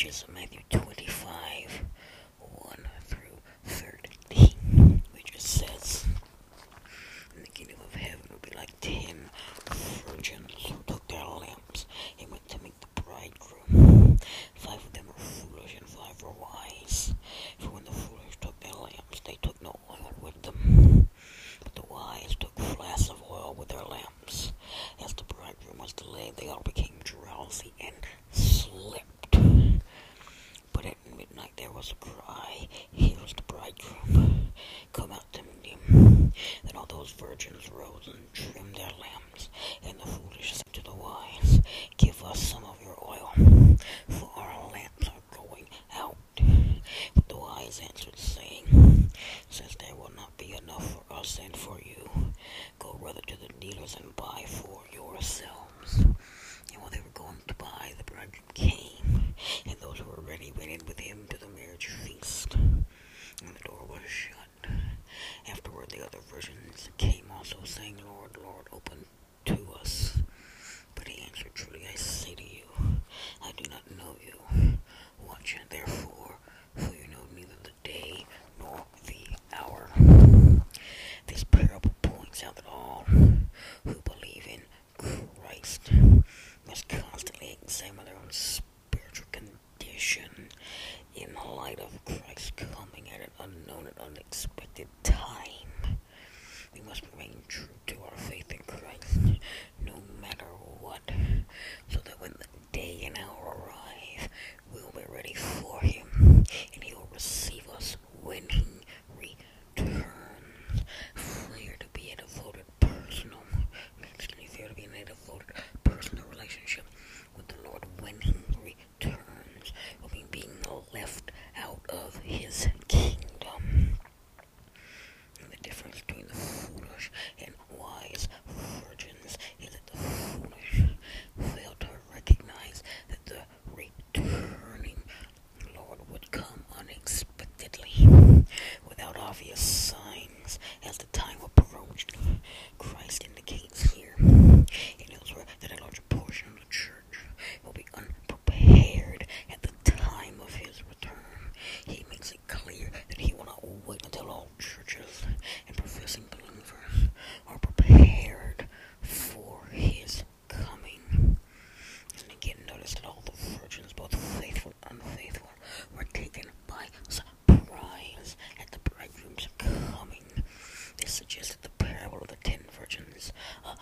pages of Matthew 25 came also saying, Lord, Lord, open to us. Just the parable of the ten virgins. Uh,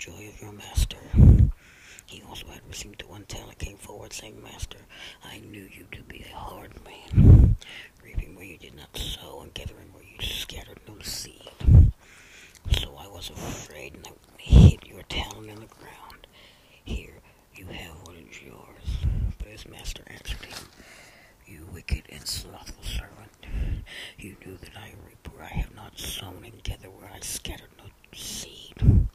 joy of your master. He also had received the one talent, came forward, saying, Master, I knew you to be a hard man, reaping where you did not sow, and gathering where you scattered no seed. So I was afraid, and I hid your talent in the ground. Here, you have what is yours. But his master answered him, You wicked and slothful servant, you knew that I reap where I have not sown, and gather where I scattered no seed.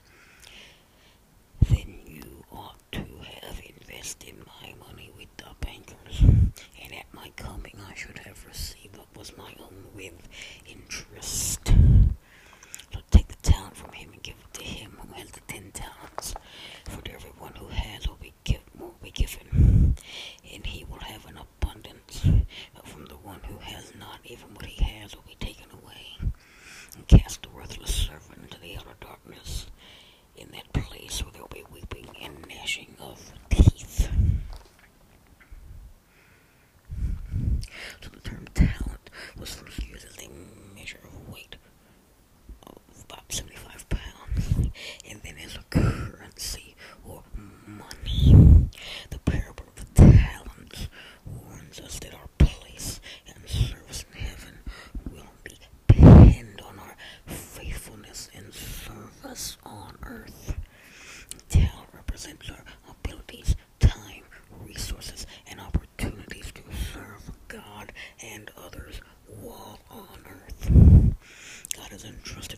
invested my money with the bankers, and at my coming I should have received what was my own with interest. So take the talent from him and give it to him who has the ten talents. For to everyone who has will be, give, will be given, and he will have an abundance. But from the one who has not, even what he has will and trust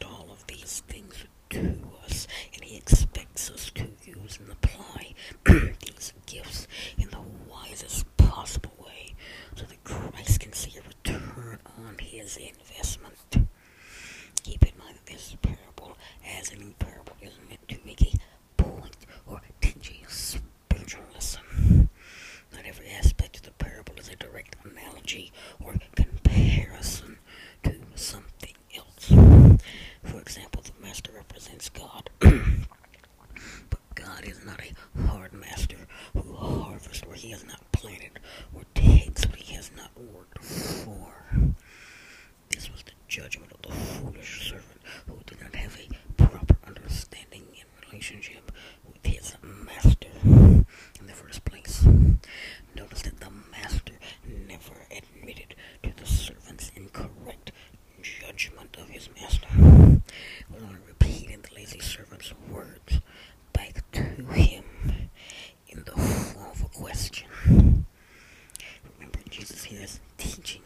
God is not a hard master who harvests where he has not planted or takes what he has not worked for. This was the judgment of the foolish servant. question. Remember, Jesus here is teaching